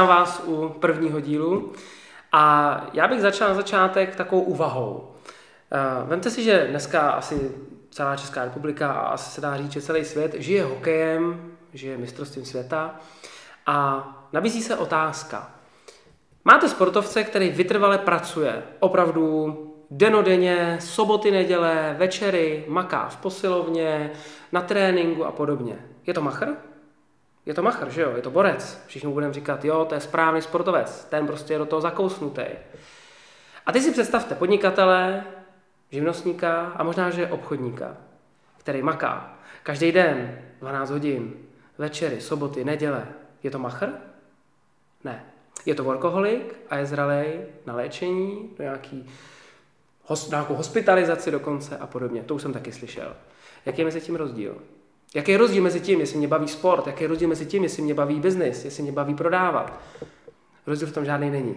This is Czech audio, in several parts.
Vítám vás u prvního dílu a já bych začal na začátek takovou úvahou. Eh, vemte si, že dneska asi celá Česká republika a asi se dá říct, že celý svět žije hokejem, žije mistrovstvím světa a nabízí se otázka. Máte sportovce, který vytrvale pracuje, opravdu denodenně, soboty, neděle, večery, maká v posilovně, na tréninku a podobně. Je to machr? Je to machr, že jo? Je to borec. Všichni mu budeme říkat, jo, to je správný sportovec. Ten prostě je do toho zakousnutý. A ty si představte podnikatele, živnostníka a možná, že obchodníka, který maká každý den 12 hodin, večery, soboty, neděle. Je to machr? Ne. Je to workoholik a je zralej na léčení, do nějaký, na nějakou hospitalizaci dokonce a podobně. To už jsem taky slyšel. Jaký je mezi tím rozdíl? Jaký je rozdíl mezi tím, jestli mě baví sport, jaký je rozdíl mezi tím, jestli mě baví biznis, jestli mě baví prodávat? Rozdíl v tom žádný není.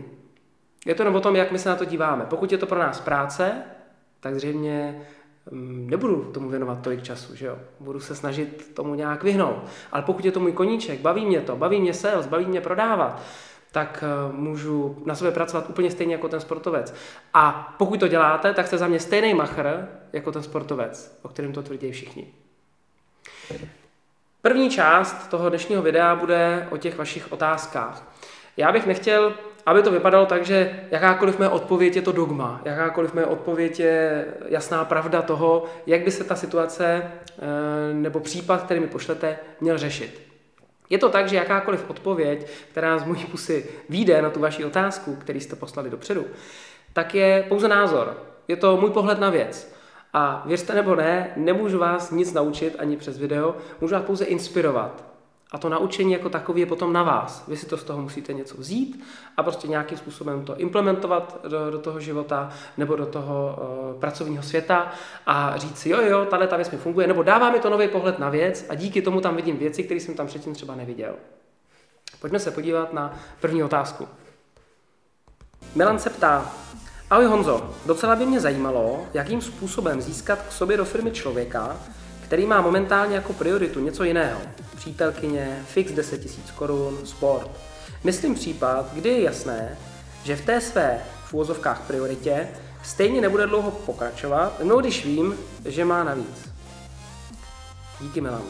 Je to jenom o tom, jak my se na to díváme. Pokud je to pro nás práce, tak zřejmě mm, nebudu tomu věnovat tolik času, že jo? Budu se snažit tomu nějak vyhnout. Ale pokud je to můj koníček, baví mě to, baví mě sales, baví mě prodávat, tak eh, můžu na sobě pracovat úplně stejně jako ten sportovec. A pokud to děláte, tak jste za mě stejný machr jako ten sportovec, o kterém to tvrdí všichni. První část toho dnešního videa bude o těch vašich otázkách. Já bych nechtěl, aby to vypadalo tak, že jakákoliv mé odpověď je to dogma, jakákoliv mé odpověď je jasná pravda toho, jak by se ta situace eh, nebo případ, který mi pošlete, měl řešit. Je to tak, že jakákoliv odpověď, která z mojí pusy vyjde na tu vaši otázku, který jste poslali dopředu, tak je pouze názor. Je to můj pohled na věc. A věřte nebo ne, nemůžu vás nic naučit ani přes video, můžu vás pouze inspirovat. A to naučení jako takové je potom na vás. Vy si to z toho musíte něco vzít a prostě nějakým způsobem to implementovat do, do toho života nebo do toho uh, pracovního světa a říct si, jo, jo, tahle ta věc mi funguje, nebo dává mi to nový pohled na věc a díky tomu tam vidím věci, které jsem tam předtím třeba neviděl. Pojďme se podívat na první otázku. Milan se ptá, Ahoj Honzo, docela by mě zajímalo, jakým způsobem získat k sobě do firmy člověka, který má momentálně jako prioritu něco jiného. Přítelkyně, fix 10 000 korun, sport. Myslím případ, kdy je jasné, že v té své v úvozovkách prioritě stejně nebude dlouho pokračovat, no když vím, že má navíc. Díky Milan.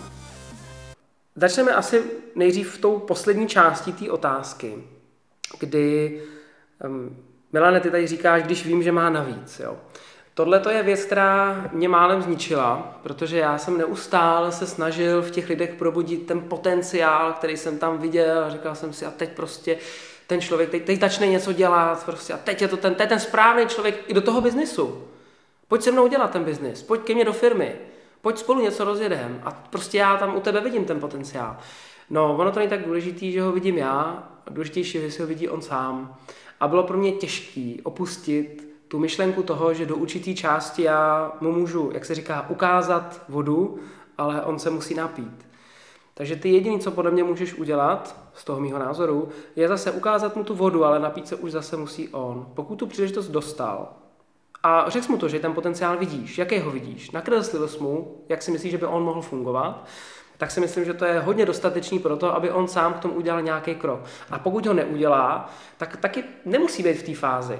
Začneme asi nejdřív v tou poslední částí té otázky, kdy um, Milane, ty tady říkáš, když vím, že má navíc. Jo. Tohle to je věc, která mě málem zničila, protože já jsem neustále se snažil v těch lidech probudit ten potenciál, který jsem tam viděl říkal jsem si, a teď prostě ten člověk, teď, teď začne něco dělat, prostě a teď je to ten, teď ten správný člověk i do toho biznisu. Pojď se mnou dělat ten biznis, pojď ke mně do firmy, pojď spolu něco rozjedem a prostě já tam u tebe vidím ten potenciál. No, ono to není tak důležitý, že ho vidím já, důležitější, že si ho vidí on sám. A bylo pro mě těžké opustit tu myšlenku toho, že do určité části já mu můžu, jak se říká, ukázat vodu, ale on se musí napít. Takže ty jediné, co podle mě můžeš udělat, z toho mýho názoru, je zase ukázat mu tu vodu, ale napít se už zase musí on. Pokud tu příležitost dostal a řekl mu to, že ten potenciál vidíš, jaký ho vidíš, nakreslil jsi mu, jak si myslíš, že by on mohl fungovat, tak si myslím, že to je hodně dostatečný pro to, aby on sám k tomu udělal nějaký krok. A pokud ho neudělá, tak taky nemusí být v té fázi.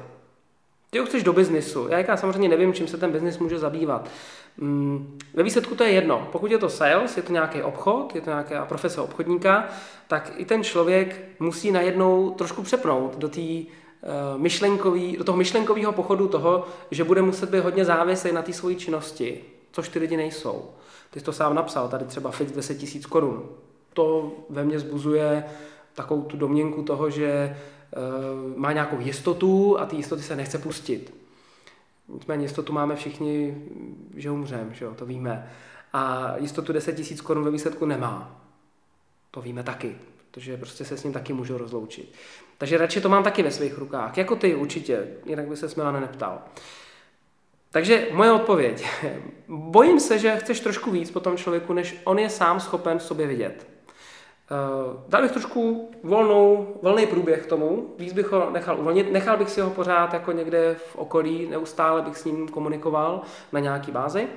Ty ho chceš do biznisu. Já já samozřejmě nevím, čím se ten biznis může zabývat. Mm, ve výsledku to je jedno. Pokud je to sales, je to nějaký obchod, je to nějaká profese obchodníka, tak i ten člověk musí najednou trošku přepnout do té uh, myšlenkový, do toho myšlenkového pochodu toho, že bude muset být hodně závislý na té svojí činnosti, což ty lidi nejsou. Ty jsi to sám napsal, tady třeba fix 10 tisíc korun. To ve mně zbuzuje takovou tu domněnku toho, že uh, má nějakou jistotu a ty jistoty se nechce pustit. Nicméně jistotu máme všichni, že umřem, že jo, to víme. A jistotu 10 tisíc korun ve výsledku nemá. To víme taky, protože prostě se s ním taky můžu rozloučit. Takže radši to mám taky ve svých rukách, jako ty určitě, jinak by se Milana neptal. Takže moje odpověď. Bojím se, že chceš trošku víc po tom člověku, než on je sám schopen v sobě vidět. Uh, dal bych trošku volnou, volný průběh k tomu, víc bych ho nechal uvolnit, nechal bych si ho pořád jako někde v okolí, neustále bych s ním komunikoval na nějaký bázi.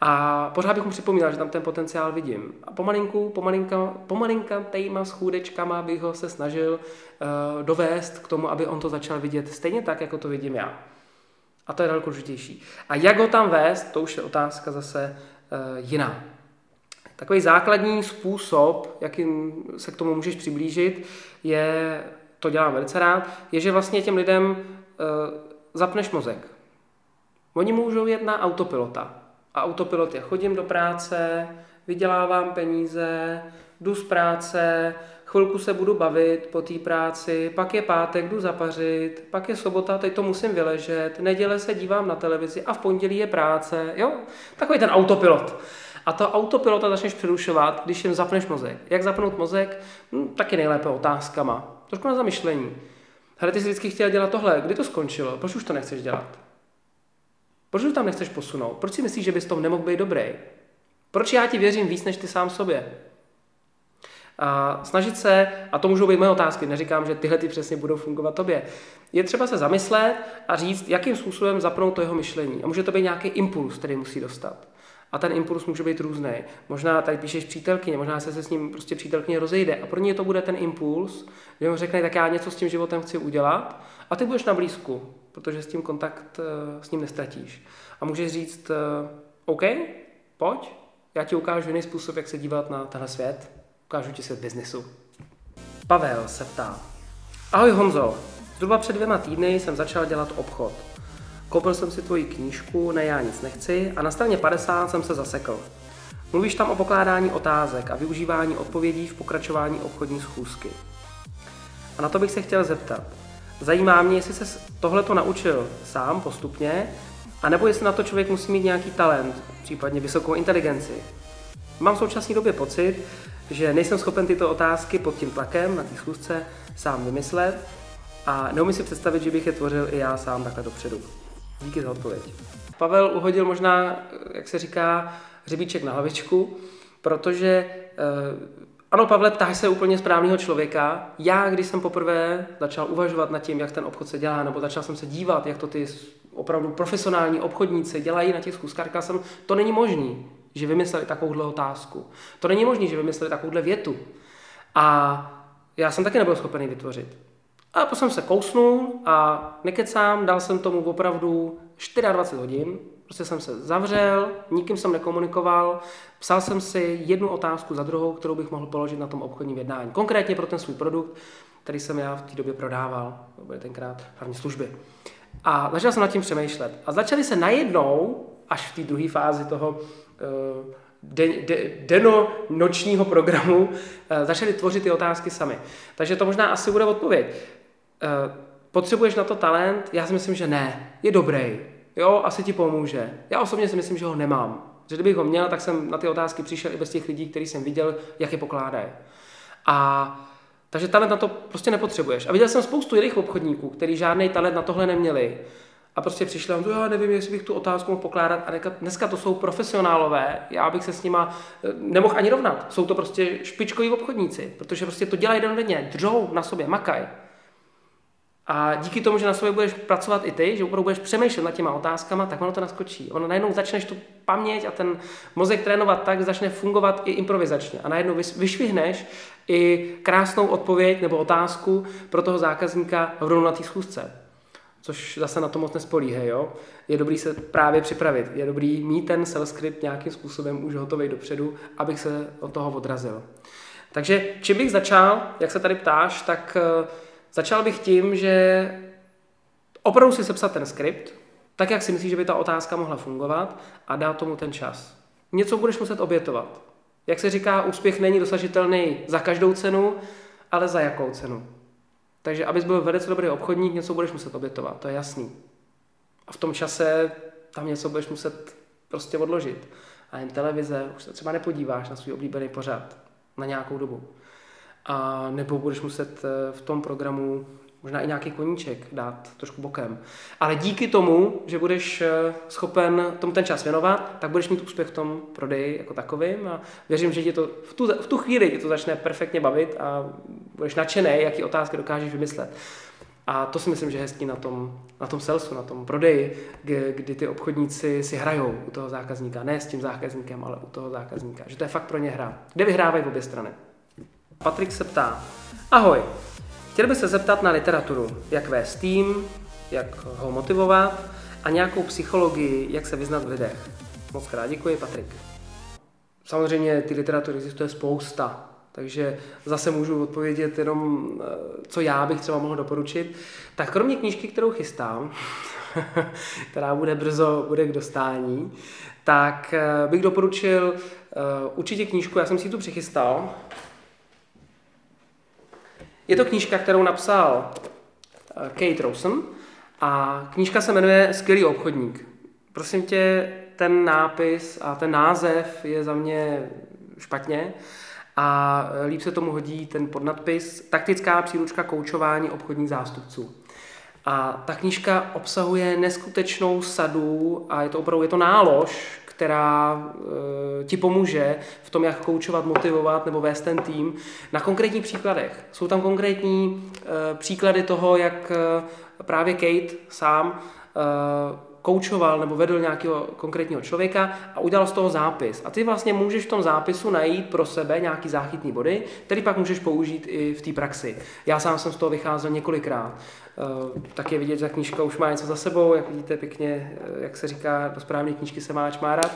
A pořád bych mu připomínal, že tam ten potenciál vidím. A pomalinku, pomalinka, pomalinka tejma s chůdečkama bych ho se snažil uh, dovést k tomu, aby on to začal vidět stejně tak, jako to vidím já. A to je daleko důležitější. A jak ho tam vést, to už je otázka zase uh, jiná. Takový základní způsob, jakým se k tomu můžeš přiblížit, je, to dělám velice rád, je, že vlastně těm lidem uh, zapneš mozek. Oni můžou jet na autopilota. A autopilot je chodím do práce, vydělávám peníze, jdu z práce, chvilku se budu bavit po té práci, pak je pátek, jdu zapařit, pak je sobota, teď to musím vyležet, neděle se dívám na televizi a v pondělí je práce, jo? Takový ten autopilot. A to autopilota začneš přerušovat, když jim zapneš mozek. Jak zapnout mozek? Hm, taky nejlépe otázkama. Trošku na zamyšlení. Hele, ty jsi vždycky chtěl dělat tohle, kdy to skončilo? Proč už to nechceš dělat? Proč to tam nechceš posunout? Proč si myslíš, že bys to nemohl být dobrý? Proč já ti věřím víc než ty sám sobě? A snažit se, a to můžou být moje otázky, neříkám, že tyhle ty přesně budou fungovat tobě, je třeba se zamyslet a říct, jakým způsobem zapnout to jeho myšlení. A může to být nějaký impuls, který musí dostat. A ten impuls může být různý. Možná tady píšeš přítelkyně, možná se, se s ním prostě přítelkyně rozejde a pro ně to bude ten impuls, že mu řekne, tak já něco s tím životem chci udělat a ty budeš na blízku, protože s tím kontakt eh, s ním nestratíš. A můžeš říct, eh, OK, pojď, já ti ukážu jiný způsob, jak se dívat na tenhle svět, ukážu ti svět biznesu. Pavel se ptá, ahoj Honzo, zhruba před dvěma týdny jsem začal dělat obchod. Koupil jsem si tvoji knížku Ne já nic nechci a na straně 50 jsem se zasekl. Mluvíš tam o pokládání otázek a využívání odpovědí v pokračování obchodní schůzky. A na to bych se chtěl zeptat. Zajímá mě, jestli se tohleto naučil sám postupně, anebo jestli na to člověk musí mít nějaký talent, případně vysokou inteligenci. Mám v současné době pocit, že nejsem schopen tyto otázky pod tím tlakem na té schůzce sám vymyslet a neumím si představit, že bych je tvořil i já sám takhle dopředu. Díky za odpověď. Pavel uhodil možná, jak se říká, hřebíček na hlavičku, protože eh, ano, Pavle, ptáš se úplně správného člověka. Já, když jsem poprvé začal uvažovat nad tím, jak ten obchod se dělá, nebo začal jsem se dívat, jak to ty opravdu profesionální obchodníci dělají na těch schůzkách, jsem, to není možný, že vymysleli takovouhle otázku. To není možné, že vymysleli takovouhle větu. A já jsem taky nebyl schopen vytvořit. A potom jsem se kousnul a nekecám, dal jsem tomu opravdu 24 hodin, prostě jsem se zavřel, nikým jsem nekomunikoval, psal jsem si jednu otázku za druhou, kterou bych mohl položit na tom obchodním jednání. Konkrétně pro ten svůj produkt, který jsem já v té době prodával, to byly tenkrát hlavní služby. A začal jsem nad tím přemýšlet. A začaly se najednou, až v té druhé fázi toho de, de, deno-nočního programu, eh, začaly tvořit ty otázky sami. Takže to možná asi bude odpověď. Eh, potřebuješ na to talent? Já si myslím, že ne. Je dobrý. Jo, asi ti pomůže. Já osobně si myslím, že ho nemám. Že kdybych ho měl, tak jsem na ty otázky přišel i bez těch lidí, který jsem viděl, jak je pokládají. A takže talent na to prostě nepotřebuješ. A viděl jsem spoustu jiných obchodníků, kteří žádný talent na tohle neměli. A prostě přišli a já nevím, jestli bych tu otázku mohl pokládat. A dneska to jsou profesionálové, já bych se s nima eh, nemohl ani rovnat. Jsou to prostě špičkoví obchodníci, protože prostě to dělají denně, držou na sobě, makaj. A díky tomu, že na sobě budeš pracovat i ty, že opravdu budeš přemýšlet nad těma otázkama, tak ono to naskočí. Ono najednou začneš tu paměť a ten mozek trénovat tak, začne fungovat i improvizačně. A najednou vyšvihneš i krásnou odpověď nebo otázku pro toho zákazníka rovnou na té schůzce. Což zase na to moc nespolíhej, jo. Je dobrý se právě připravit. Je dobrý mít ten sales script nějakým způsobem už hotový dopředu, abych se od toho odrazil. Takže čím bych začal, jak se tady ptáš, tak uh, Začal bych tím, že opravdu si sepsat ten skript, tak, jak si myslíš, že by ta otázka mohla fungovat a dát tomu ten čas. Něco budeš muset obětovat. Jak se říká, úspěch není dosažitelný za každou cenu, ale za jakou cenu. Takže abys byl velice dobrý obchodník, něco budeš muset obětovat, to je jasný. A v tom čase tam něco budeš muset prostě odložit. A jen televize, už se třeba nepodíváš na svůj oblíbený pořad na nějakou dobu a nebo budeš muset eh, v tom programu možná i nějaký koníček dát trošku bokem. Ale díky tomu, že budeš eh, schopen tomu ten čas věnovat, tak budeš mít úspěch v tom prodeji jako takovým a věřím, že tě to v tu, v tu chvíli tě to začne perfektně bavit a budeš nadšený, jaký otázky dokážeš vymyslet. A to si myslím, že je hezký na tom, na tom salesu, na tom prodeji, kdy ty obchodníci si hrajou u toho zákazníka, ne s tím zákazníkem, ale u toho zákazníka. Že to je fakt pro ně hra, kde vyhrávají obě strany. Patrik se ptá, ahoj, chtěl bych se zeptat na literaturu, jak vést tým, jak ho motivovat a nějakou psychologii, jak se vyznat v lidech. Moc krát děkuji, Patrik. Samozřejmě ty literatury existuje spousta, takže zase můžu odpovědět jenom, eh, co já bych třeba mohl doporučit. Tak kromě knížky, kterou chystám, která bude brzo, bude k dostání, tak eh, bych doporučil eh, určitě knížku, já jsem si tu přichystal. Je to knížka, kterou napsal Kate Rawson a knížka se jmenuje Skvělý obchodník. Prosím tě, ten nápis a ten název je za mě špatně a líp se tomu hodí ten podnadpis Taktická příručka koučování obchodních zástupců. A ta knížka obsahuje neskutečnou sadu a je to opravdu je to nálož, která e, ti pomůže v tom, jak koučovat, motivovat nebo vést ten tým na konkrétních příkladech. Jsou tam konkrétní e, příklady toho, jak e, právě Kate sám e, koučoval nebo vedl nějakého konkrétního člověka a udělal z toho zápis. A ty vlastně můžeš v tom zápisu najít pro sebe nějaký záchytný body, který pak můžeš použít i v té praxi. Já sám jsem z toho vycházel několikrát. Eh, tak je vidět, že knížka už má něco za sebou, jak vidíte pěkně, eh, jak se říká, do správné knížky se má čmárat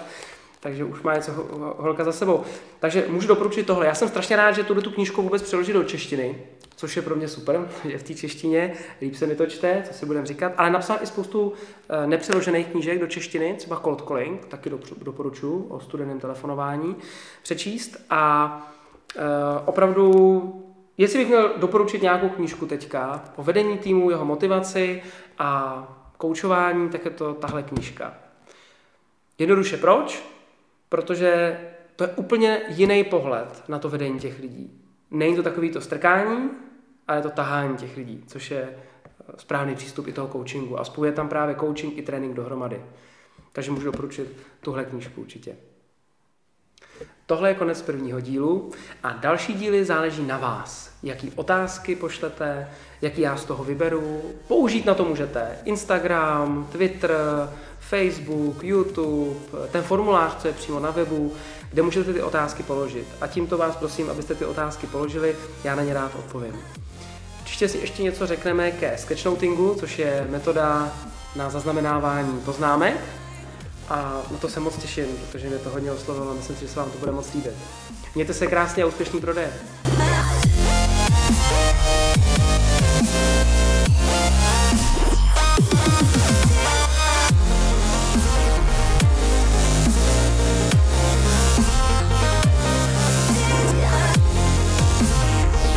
takže už má něco holka za sebou. Takže můžu doporučit tohle. Já jsem strašně rád, že tuto tu knížku vůbec přeložil do češtiny, což je pro mě super, že v té češtině líp se mi to čte, co si budeme říkat, ale napsal i spoustu eh, nepřeložených knížek do češtiny, třeba Cold Calling, taky doporučuji o studenném telefonování přečíst a eh, opravdu Jestli bych měl doporučit nějakou knížku teďka o vedení týmu, jeho motivaci a koučování, tak je to tahle knížka. Jednoduše proč? Protože to je úplně jiný pohled na to vedení těch lidí. Není to takový to strkání, ale je to tahání těch lidí, což je eh, správný přístup i toho coachingu. A spojuje tam právě coaching i trénink dohromady. Takže můžu doporučit tuhle knížku určitě. Tohle je konec prvního dílu a další díly záleží na vás. Jaký otázky pošlete, jaký já z toho vyberu. Použít na to můžete Instagram, Twitter, Facebook, YouTube, ten formulář, co je přímo na webu, kde můžete ty otázky položit. A tímto vás prosím, abyste ty otázky položili, já na ně rád odpovím. Určitě si ještě něco řekneme ke sketchnotingu, což je metoda na zaznamenávání poznámek. A na to se moc těším, protože mě to hodně oslovilo a myslím si, že se vám to bude moc líbit. Mějte se krásně a úspěšný prodej.